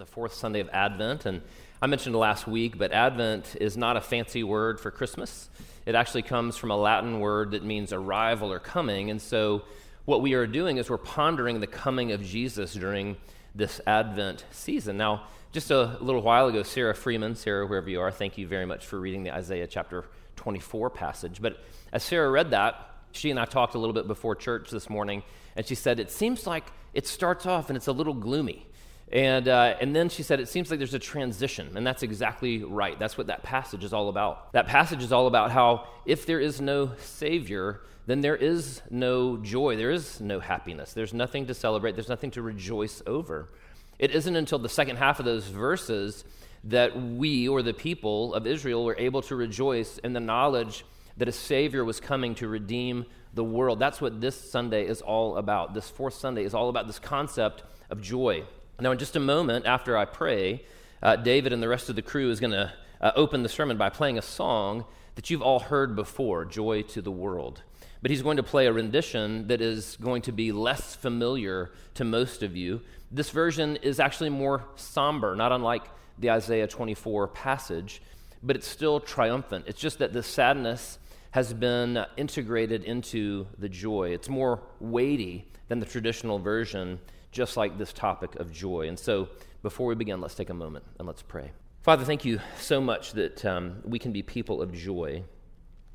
the fourth Sunday of Advent. And I mentioned last week, but Advent is not a fancy word for Christmas. It actually comes from a Latin word that means arrival or coming. And so, what we are doing is we're pondering the coming of Jesus during this Advent season. Now, just a little while ago, Sarah Freeman, Sarah, wherever you are, thank you very much for reading the Isaiah chapter 24 passage. But as Sarah read that, she and I talked a little bit before church this morning, and she said, It seems like it starts off and it's a little gloomy. And, uh, and then she said, it seems like there's a transition. And that's exactly right. That's what that passage is all about. That passage is all about how if there is no Savior, then there is no joy, there is no happiness, there's nothing to celebrate, there's nothing to rejoice over. It isn't until the second half of those verses that we or the people of Israel were able to rejoice in the knowledge that a Savior was coming to redeem the world. That's what this Sunday is all about. This fourth Sunday is all about this concept of joy. Now, in just a moment after I pray, uh, David and the rest of the crew is going to uh, open the sermon by playing a song that you've all heard before, Joy to the World. But he's going to play a rendition that is going to be less familiar to most of you. This version is actually more somber, not unlike the Isaiah 24 passage, but it's still triumphant. It's just that the sadness has been integrated into the joy. It's more weighty than the traditional version just like this topic of joy. And so, before we begin, let's take a moment and let's pray. Father, thank you so much that um, we can be people of joy,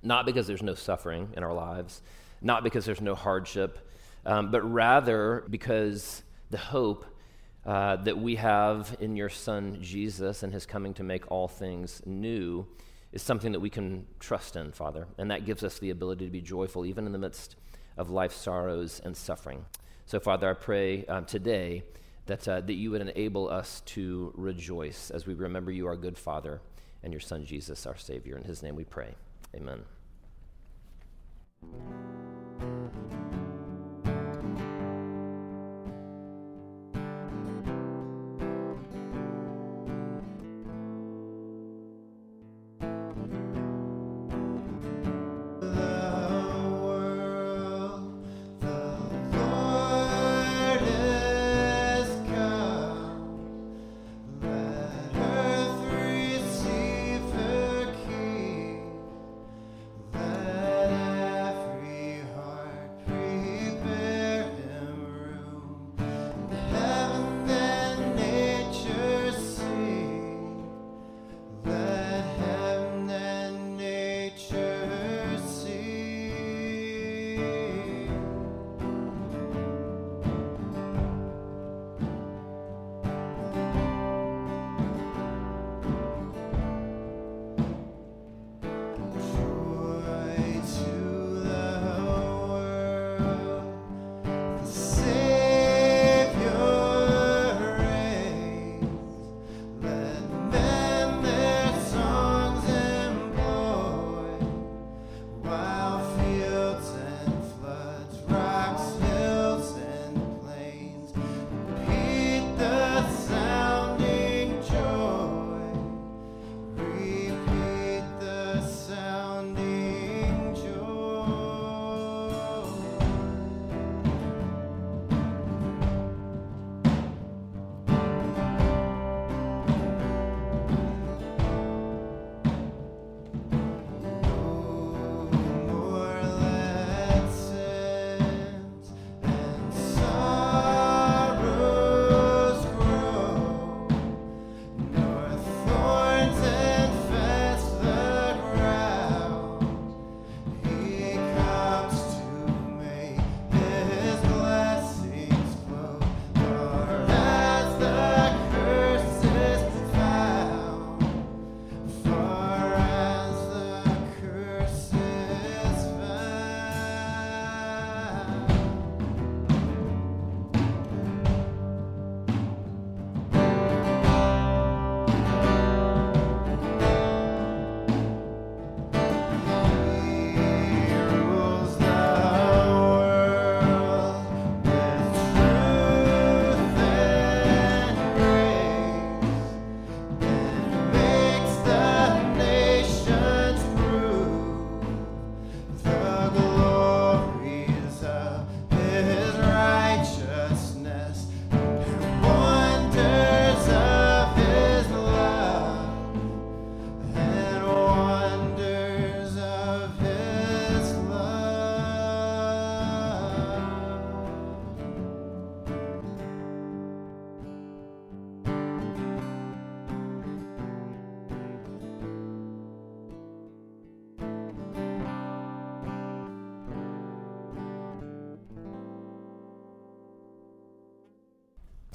not because there's no suffering in our lives, not because there's no hardship, um, but rather because the hope uh, that we have in your Son Jesus and his coming to make all things new is something that we can trust in, Father. And that gives us the ability to be joyful even in the midst of life's sorrows and suffering. So, Father, I pray um, today that, uh, that you would enable us to rejoice as we remember you, our good Father, and your Son, Jesus, our Savior. In his name we pray. Amen.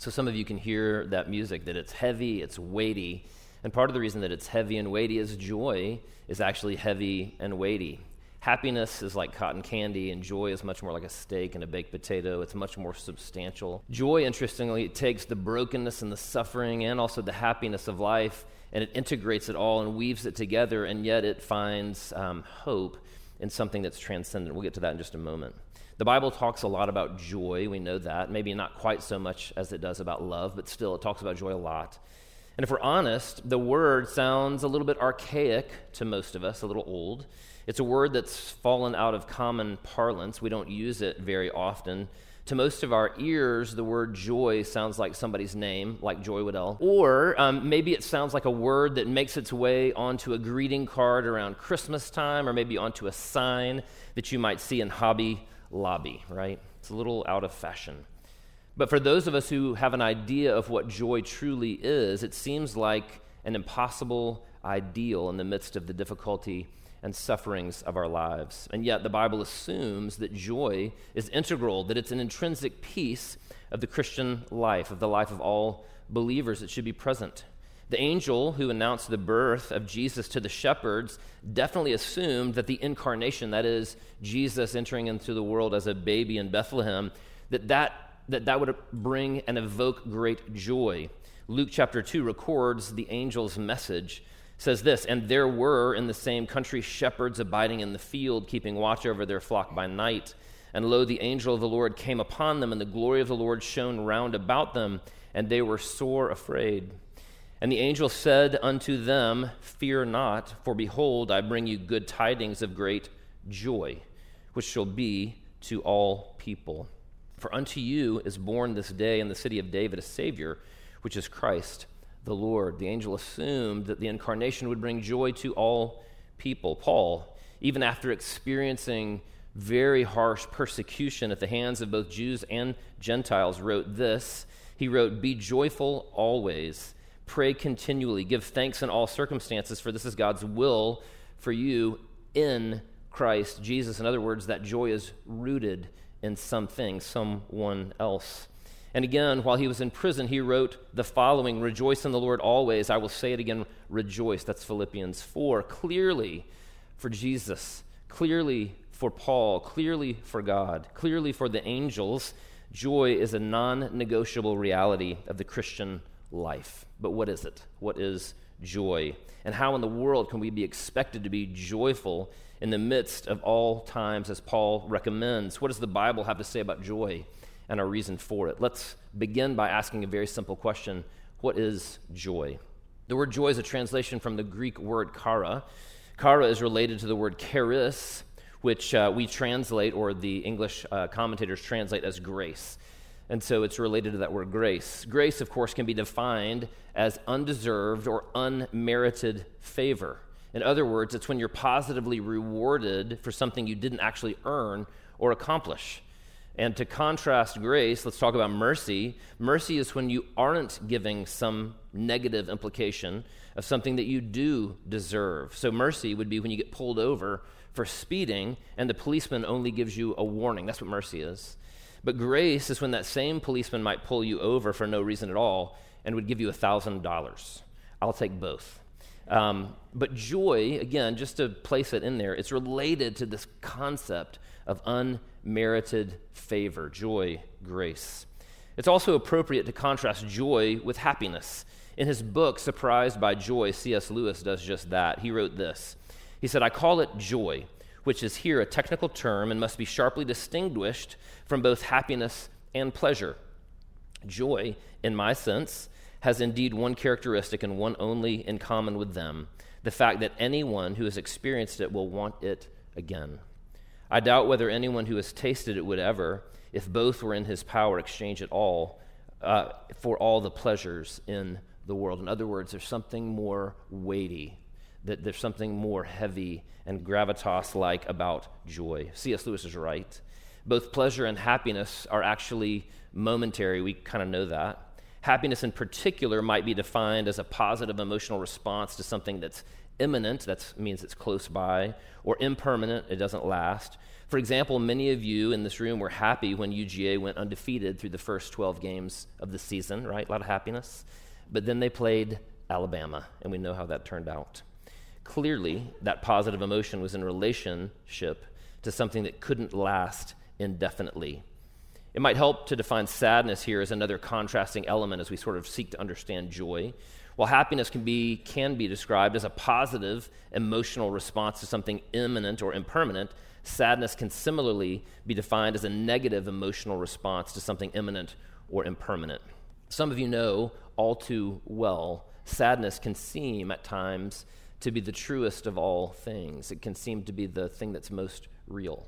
So some of you can hear that music, that it's heavy, it's weighty. And part of the reason that it's heavy and weighty is joy is actually heavy and weighty. Happiness is like cotton candy, and joy is much more like a steak and a baked potato. It's much more substantial. Joy, interestingly, it takes the brokenness and the suffering and also the happiness of life and it integrates it all and weaves it together, and yet it finds um, hope in something that's transcendent. We'll get to that in just a moment. The Bible talks a lot about joy. We know that. Maybe not quite so much as it does about love, but still, it talks about joy a lot. And if we're honest, the word sounds a little bit archaic to most of us, a little old. It's a word that's fallen out of common parlance. We don't use it very often. To most of our ears, the word joy sounds like somebody's name, like Joy Waddell. Or um, maybe it sounds like a word that makes its way onto a greeting card around Christmas time, or maybe onto a sign that you might see in Hobby Lobby, right? It's a little out of fashion. But for those of us who have an idea of what joy truly is, it seems like an impossible ideal in the midst of the difficulty and sufferings of our lives. And yet, the Bible assumes that joy is integral, that it's an intrinsic piece of the Christian life, of the life of all believers. It should be present. The angel who announced the birth of Jesus to the shepherds definitely assumed that the incarnation, that is, Jesus entering into the world as a baby in Bethlehem, that that that that would bring and evoke great joy. Luke chapter 2 records the angel's message. says this, and there were in the same country shepherds abiding in the field, keeping watch over their flock by night. And lo, the angel of the Lord came upon them, and the glory of the Lord shone round about them, and they were sore afraid. And the angel said unto them, Fear not, for behold, I bring you good tidings of great joy, which shall be to all people. For unto you is born this day in the city of David a Savior, which is Christ the Lord. The angel assumed that the incarnation would bring joy to all people. Paul, even after experiencing very harsh persecution at the hands of both Jews and Gentiles, wrote this. He wrote, Be joyful always, pray continually, give thanks in all circumstances, for this is God's will for you in Christ Jesus. In other words, that joy is rooted in something, someone else. And again, while he was in prison, he wrote the following Rejoice in the Lord always. I will say it again, rejoice. That's Philippians 4. Clearly for Jesus, clearly for Paul, clearly for God, clearly for the angels, joy is a non negotiable reality of the Christian life. But what is it? What is joy? And how in the world can we be expected to be joyful in the midst of all times, as Paul recommends. What does the Bible have to say about joy and our reason for it? Let's begin by asking a very simple question What is joy? The word joy is a translation from the Greek word chara. Chara is related to the word charis, which uh, we translate, or the English uh, commentators translate as grace. And so it's related to that word grace. Grace, of course, can be defined as undeserved or unmerited favor. In other words, it's when you're positively rewarded for something you didn't actually earn or accomplish. And to contrast grace, let's talk about mercy. Mercy is when you aren't giving some negative implication of something that you do deserve. So, mercy would be when you get pulled over for speeding and the policeman only gives you a warning. That's what mercy is. But grace is when that same policeman might pull you over for no reason at all and would give you $1,000. I'll take both. Um, but joy, again, just to place it in there, it's related to this concept of unmerited favor, joy, grace. It's also appropriate to contrast joy with happiness. In his book, Surprised by Joy, C.S. Lewis does just that. He wrote this He said, I call it joy, which is here a technical term and must be sharply distinguished from both happiness and pleasure. Joy, in my sense, has indeed one characteristic and one only in common with them the fact that anyone who has experienced it will want it again. I doubt whether anyone who has tasted it would ever, if both were in his power, exchange it all uh, for all the pleasures in the world. In other words, there's something more weighty, that there's something more heavy and gravitas like about joy. C.S. Lewis is right. Both pleasure and happiness are actually momentary. We kind of know that. Happiness, in particular, might be defined as a positive emotional response to something that's imminent, that means it's close by, or impermanent, it doesn't last. For example, many of you in this room were happy when UGA went undefeated through the first 12 games of the season, right? A lot of happiness. But then they played Alabama, and we know how that turned out. Clearly, that positive emotion was in relationship to something that couldn't last indefinitely. It might help to define sadness here as another contrasting element as we sort of seek to understand joy. While happiness can be, can be described as a positive emotional response to something imminent or impermanent, sadness can similarly be defined as a negative emotional response to something imminent or impermanent. Some of you know all too well, sadness can seem at times to be the truest of all things. It can seem to be the thing that's most real.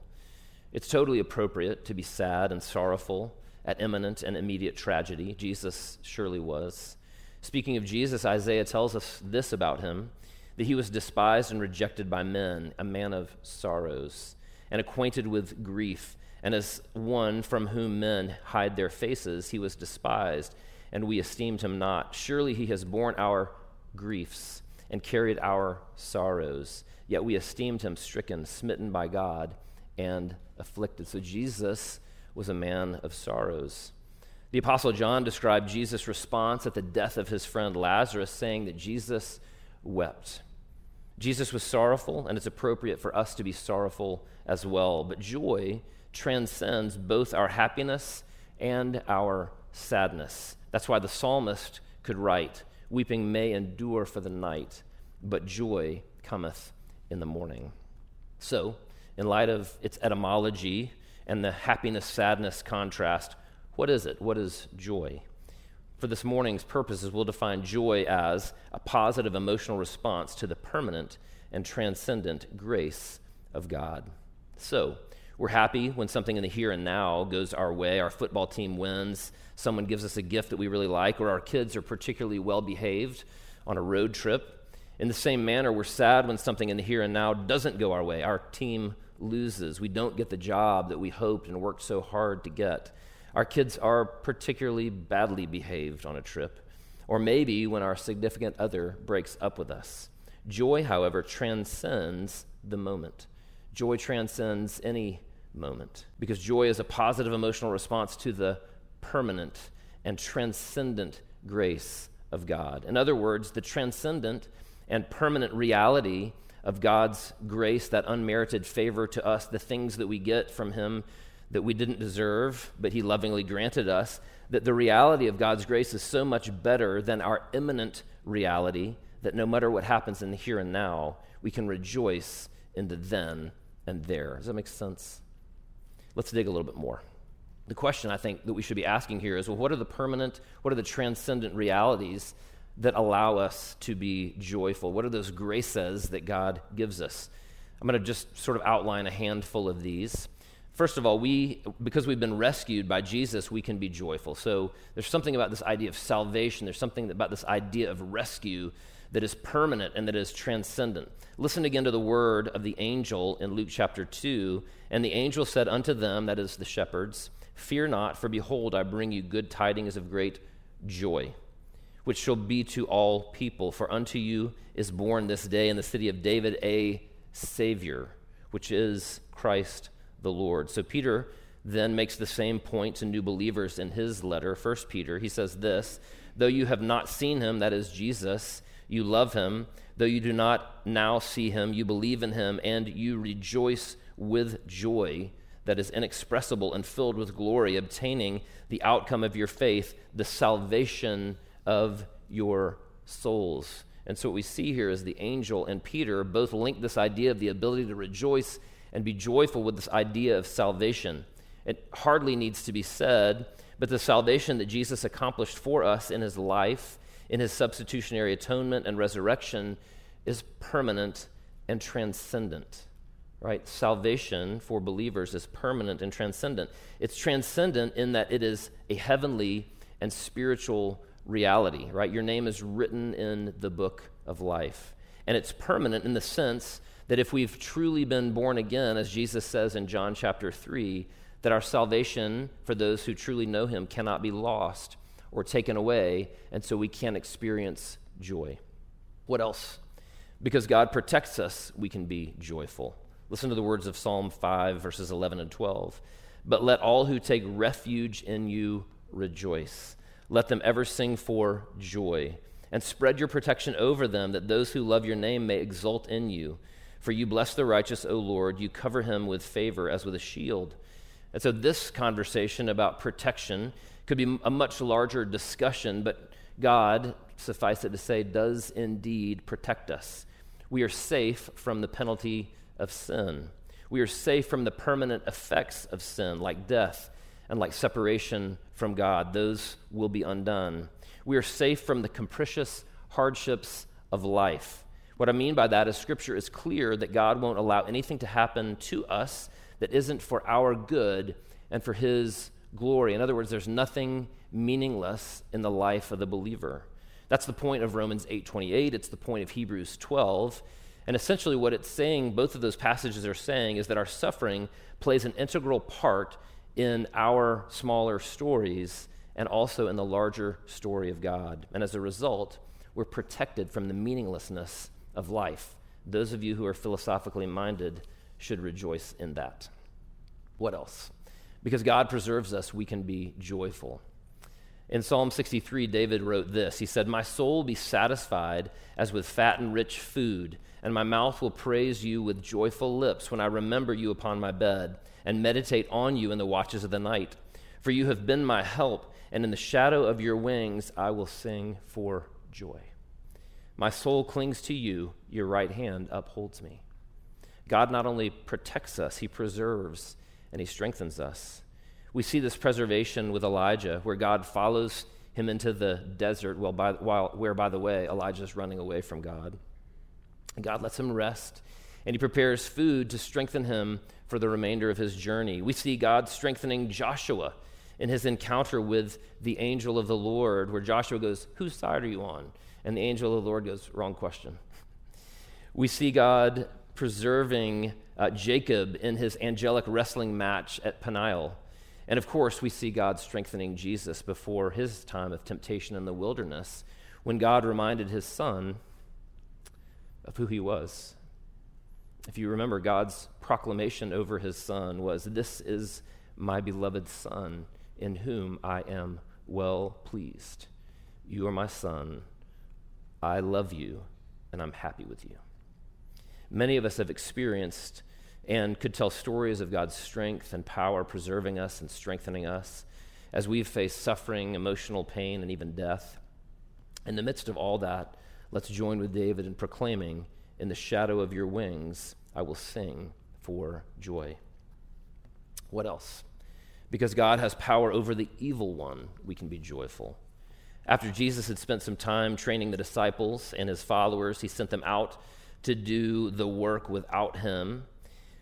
It's totally appropriate to be sad and sorrowful at imminent and immediate tragedy. Jesus surely was. Speaking of Jesus, Isaiah tells us this about him that he was despised and rejected by men, a man of sorrows, and acquainted with grief. And as one from whom men hide their faces, he was despised, and we esteemed him not. Surely he has borne our griefs and carried our sorrows, yet we esteemed him stricken, smitten by God, and afflicted. So Jesus was a man of sorrows. The Apostle John described Jesus' response at the death of his friend Lazarus, saying that Jesus wept. Jesus was sorrowful, and it's appropriate for us to be sorrowful as well. But joy transcends both our happiness and our sadness. That's why the psalmist could write, Weeping may endure for the night, but joy cometh in the morning. So, in light of its etymology and the happiness sadness contrast, what is it? What is joy? For this morning's purposes, we'll define joy as a positive emotional response to the permanent and transcendent grace of God. So, we're happy when something in the here and now goes our way. Our football team wins, someone gives us a gift that we really like, or our kids are particularly well behaved on a road trip. In the same manner, we're sad when something in the here and now doesn't go our way. Our team loses. We don't get the job that we hoped and worked so hard to get. Our kids are particularly badly behaved on a trip, or maybe when our significant other breaks up with us. Joy, however, transcends the moment. Joy transcends any moment because joy is a positive emotional response to the permanent and transcendent grace of God. In other words, the transcendent and permanent reality of God's grace, that unmerited favor to us, the things that we get from Him that we didn't deserve, but He lovingly granted us, that the reality of God's grace is so much better than our imminent reality that no matter what happens in the here and now, we can rejoice in the then and there. Does that make sense? Let's dig a little bit more. The question I think that we should be asking here is well, what are the permanent, what are the transcendent realities that allow us to be joyful? What are those graces that God gives us? I'm going to just sort of outline a handful of these. First of all, we because we've been rescued by Jesus, we can be joyful. So there's something about this idea of salvation, there's something about this idea of rescue that is permanent and that is transcendent. Listen again to the word of the angel in Luke chapter 2. And the angel said unto them, that is the shepherds, Fear not, for behold, I bring you good tidings of great joy which shall be to all people. For unto you is born this day in the city of David a Savior, which is Christ the Lord. So Peter then makes the same point to new believers in his letter, 1 Peter. He says this Though you have not seen him, that is Jesus, you love him. Though you do not now see him, you believe in him, and you rejoice with joy that is inexpressible and filled with glory, obtaining the outcome of your faith, the salvation of your souls. And so, what we see here is the angel and Peter both link this idea of the ability to rejoice and be joyful with this idea of salvation. It hardly needs to be said, but the salvation that Jesus accomplished for us in his life, in his substitutionary atonement and resurrection, is permanent and transcendent. Right? Salvation for believers is permanent and transcendent. It's transcendent in that it is a heavenly and spiritual reality, right? Your name is written in the book of life. And it's permanent in the sense that if we've truly been born again, as Jesus says in John chapter 3, that our salvation for those who truly know him cannot be lost or taken away, and so we can't experience joy. What else Because God protects us, we can be joyful. Listen to the words of Psalm 5, verses 11 and 12. But let all who take refuge in you rejoice. Let them ever sing for joy. And spread your protection over them, that those who love your name may exult in you. For you bless the righteous, O Lord. You cover him with favor as with a shield. And so, this conversation about protection could be a much larger discussion, but God, suffice it to say, does indeed protect us. We are safe from the penalty of sin. We are safe from the permanent effects of sin, like death and like separation from God. Those will be undone. We are safe from the capricious hardships of life. What I mean by that is, Scripture is clear that God won't allow anything to happen to us that isn't for our good and for His glory. In other words, there's nothing meaningless in the life of the believer. That's the point of Romans 8:28. It's the point of Hebrews 12. And essentially what it's saying, both of those passages are saying is that our suffering plays an integral part in our smaller stories and also in the larger story of God. And as a result, we're protected from the meaninglessness of life. Those of you who are philosophically minded should rejoice in that. What else? Because God preserves us, we can be joyful. In Psalm 63, David wrote this He said, My soul will be satisfied as with fat and rich food, and my mouth will praise you with joyful lips when I remember you upon my bed and meditate on you in the watches of the night. For you have been my help, and in the shadow of your wings I will sing for joy. My soul clings to you, your right hand upholds me. God not only protects us, he preserves and he strengthens us. We see this preservation with Elijah, where God follows him into the desert, while by, while, where, by the way, Elijah is running away from God. God lets him rest, and he prepares food to strengthen him for the remainder of his journey. We see God strengthening Joshua in his encounter with the angel of the Lord, where Joshua goes, Whose side are you on? And the angel of the Lord goes, Wrong question. We see God preserving uh, Jacob in his angelic wrestling match at Peniel. And of course, we see God strengthening Jesus before his time of temptation in the wilderness when God reminded his son of who he was. If you remember, God's proclamation over his son was, This is my beloved son, in whom I am well pleased. You are my son. I love you, and I'm happy with you. Many of us have experienced and could tell stories of God's strength and power preserving us and strengthening us as we've faced suffering, emotional pain, and even death. In the midst of all that, let's join with David in proclaiming, In the shadow of your wings, I will sing for joy. What else? Because God has power over the evil one, we can be joyful. After Jesus had spent some time training the disciples and his followers, he sent them out to do the work without him.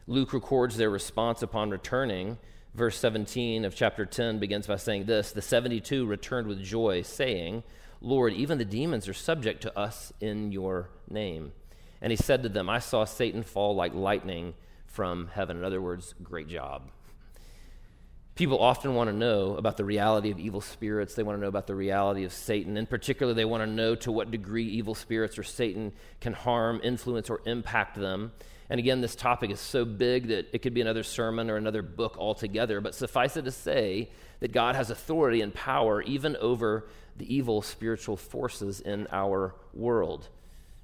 Luke records their response upon returning. Verse 17 of chapter 10 begins by saying this The 72 returned with joy, saying, Lord, even the demons are subject to us in your name. And he said to them, I saw Satan fall like lightning from heaven. In other words, great job. People often want to know about the reality of evil spirits. They want to know about the reality of Satan. In particular, they want to know to what degree evil spirits or Satan can harm, influence, or impact them. And again, this topic is so big that it could be another sermon or another book altogether. But suffice it to say that God has authority and power even over the evil spiritual forces in our world.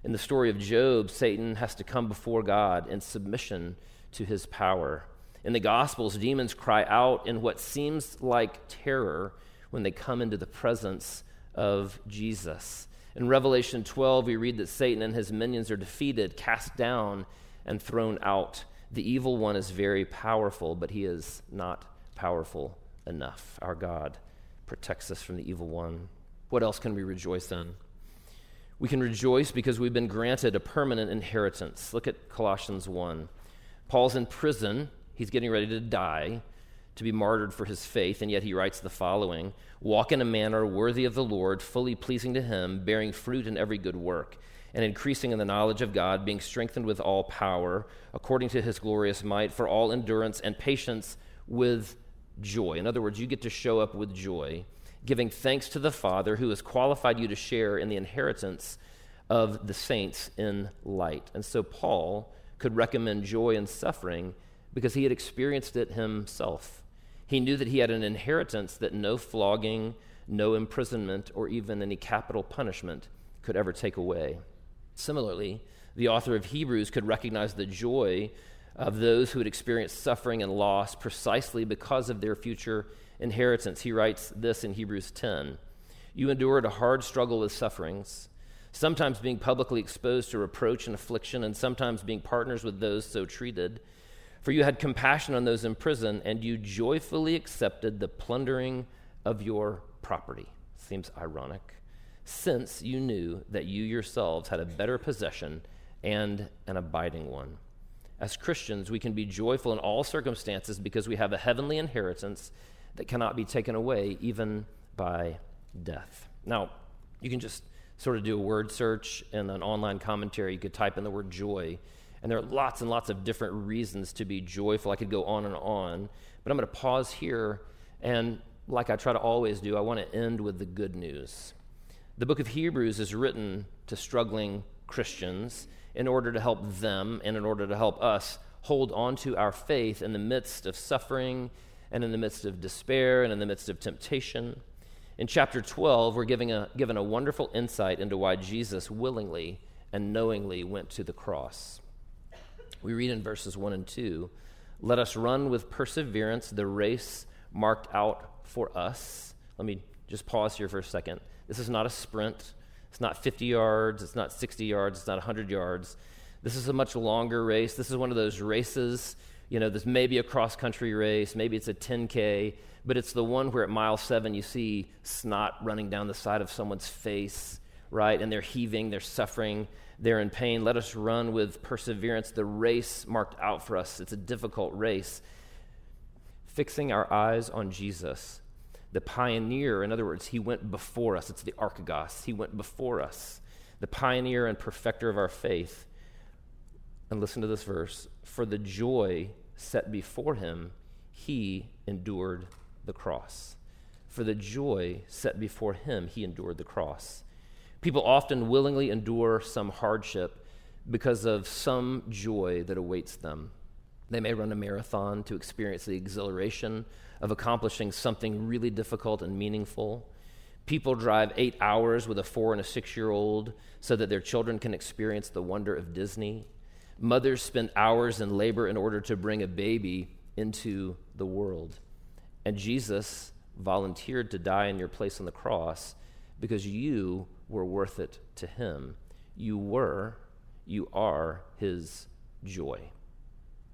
In the story of Job, Satan has to come before God in submission to his power. In the Gospels, demons cry out in what seems like terror when they come into the presence of Jesus. In Revelation 12, we read that Satan and his minions are defeated, cast down, and thrown out. The evil one is very powerful, but he is not powerful enough. Our God protects us from the evil one. What else can we rejoice in? We can rejoice because we've been granted a permanent inheritance. Look at Colossians 1. Paul's in prison He's getting ready to die, to be martyred for his faith, and yet he writes the following Walk in a manner worthy of the Lord, fully pleasing to him, bearing fruit in every good work, and increasing in the knowledge of God, being strengthened with all power, according to his glorious might, for all endurance and patience with joy. In other words, you get to show up with joy, giving thanks to the Father who has qualified you to share in the inheritance of the saints in light. And so Paul could recommend joy in suffering because he had experienced it himself. He knew that he had an inheritance that no flogging, no imprisonment, or even any capital punishment could ever take away. Similarly, the author of Hebrews could recognize the joy of those who had experienced suffering and loss precisely because of their future inheritance. He writes this in Hebrews 10 You endured a hard struggle with sufferings, sometimes being publicly exposed to reproach and affliction, and sometimes being partners with those so treated. For you had compassion on those in prison, and you joyfully accepted the plundering of your property. Seems ironic. Since you knew that you yourselves had a better possession and an abiding one. As Christians, we can be joyful in all circumstances because we have a heavenly inheritance that cannot be taken away even by death. Now, you can just sort of do a word search in an online commentary. You could type in the word joy and there are lots and lots of different reasons to be joyful. I could go on and on, but I'm going to pause here. And like I try to always do, I want to end with the good news. The book of Hebrews is written to struggling Christians in order to help them and in order to help us hold on to our faith in the midst of suffering and in the midst of despair and in the midst of temptation. In chapter 12, we're giving a, given a wonderful insight into why Jesus willingly and knowingly went to the cross. We read in verses 1 and 2 Let us run with perseverance the race marked out for us. Let me just pause here for a second. This is not a sprint. It's not 50 yards. It's not 60 yards. It's not 100 yards. This is a much longer race. This is one of those races, you know, this may be a cross country race, maybe it's a 10K, but it's the one where at mile seven you see snot running down the side of someone's face, right? And they're heaving, they're suffering they're in pain. Let us run with perseverance the race marked out for us. It's a difficult race. Fixing our eyes on Jesus, the pioneer, in other words, he went before us. It's the archegos. He went before us, the pioneer and perfecter of our faith. And listen to this verse For the joy set before him, he endured the cross. For the joy set before him, he endured the cross. People often willingly endure some hardship because of some joy that awaits them. They may run a marathon to experience the exhilaration of accomplishing something really difficult and meaningful. People drive eight hours with a four and a six year old so that their children can experience the wonder of Disney. Mothers spend hours in labor in order to bring a baby into the world. And Jesus volunteered to die in your place on the cross because you were worth it to him. You were, you are his joy.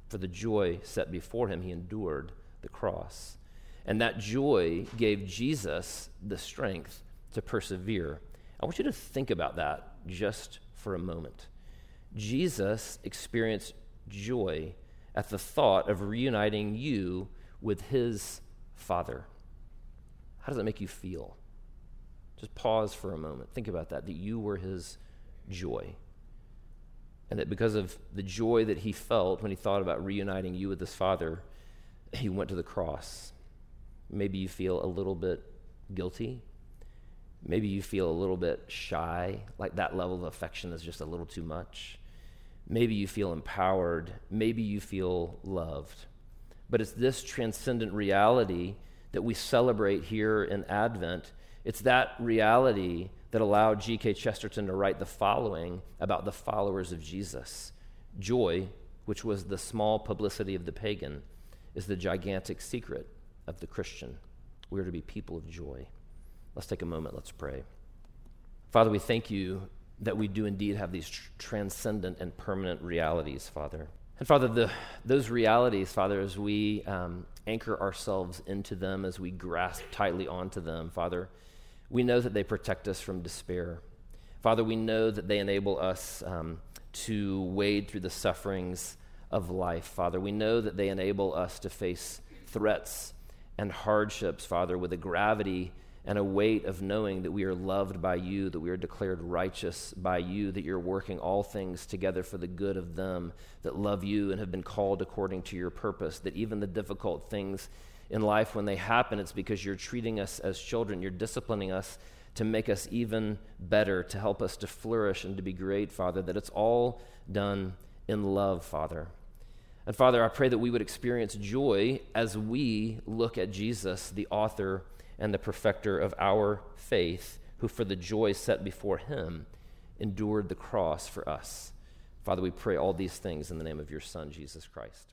For the joy set before him, he endured the cross. And that joy gave Jesus the strength to persevere. I want you to think about that just for a moment. Jesus experienced joy at the thought of reuniting you with his Father. How does that make you feel? Just pause for a moment. Think about that, that you were his joy. And that because of the joy that he felt when he thought about reuniting you with his father, he went to the cross. Maybe you feel a little bit guilty. Maybe you feel a little bit shy, like that level of affection is just a little too much. Maybe you feel empowered. Maybe you feel loved. But it's this transcendent reality that we celebrate here in Advent it's that reality that allowed G.K. Chesterton to write the following about the followers of Jesus Joy, which was the small publicity of the pagan, is the gigantic secret of the Christian. We are to be people of joy. Let's take a moment, let's pray. Father, we thank you that we do indeed have these tr- transcendent and permanent realities, Father. And Father, the, those realities, Father, as we um, anchor ourselves into them, as we grasp tightly onto them, Father, we know that they protect us from despair. Father, we know that they enable us um, to wade through the sufferings of life. Father, we know that they enable us to face threats and hardships, Father, with a gravity and a weight of knowing that we are loved by you, that we are declared righteous by you, that you're working all things together for the good of them that love you and have been called according to your purpose, that even the difficult things in life when they happen, it's because you're treating us as children. You're disciplining us to make us even better, to help us to flourish and to be great, Father, that it's all done in love, Father. And Father, I pray that we would experience joy as we look at Jesus, the author and the perfecter of our faith, who for the joy set before him endured the cross for us. Father, we pray all these things in the name of your Son, Jesus Christ.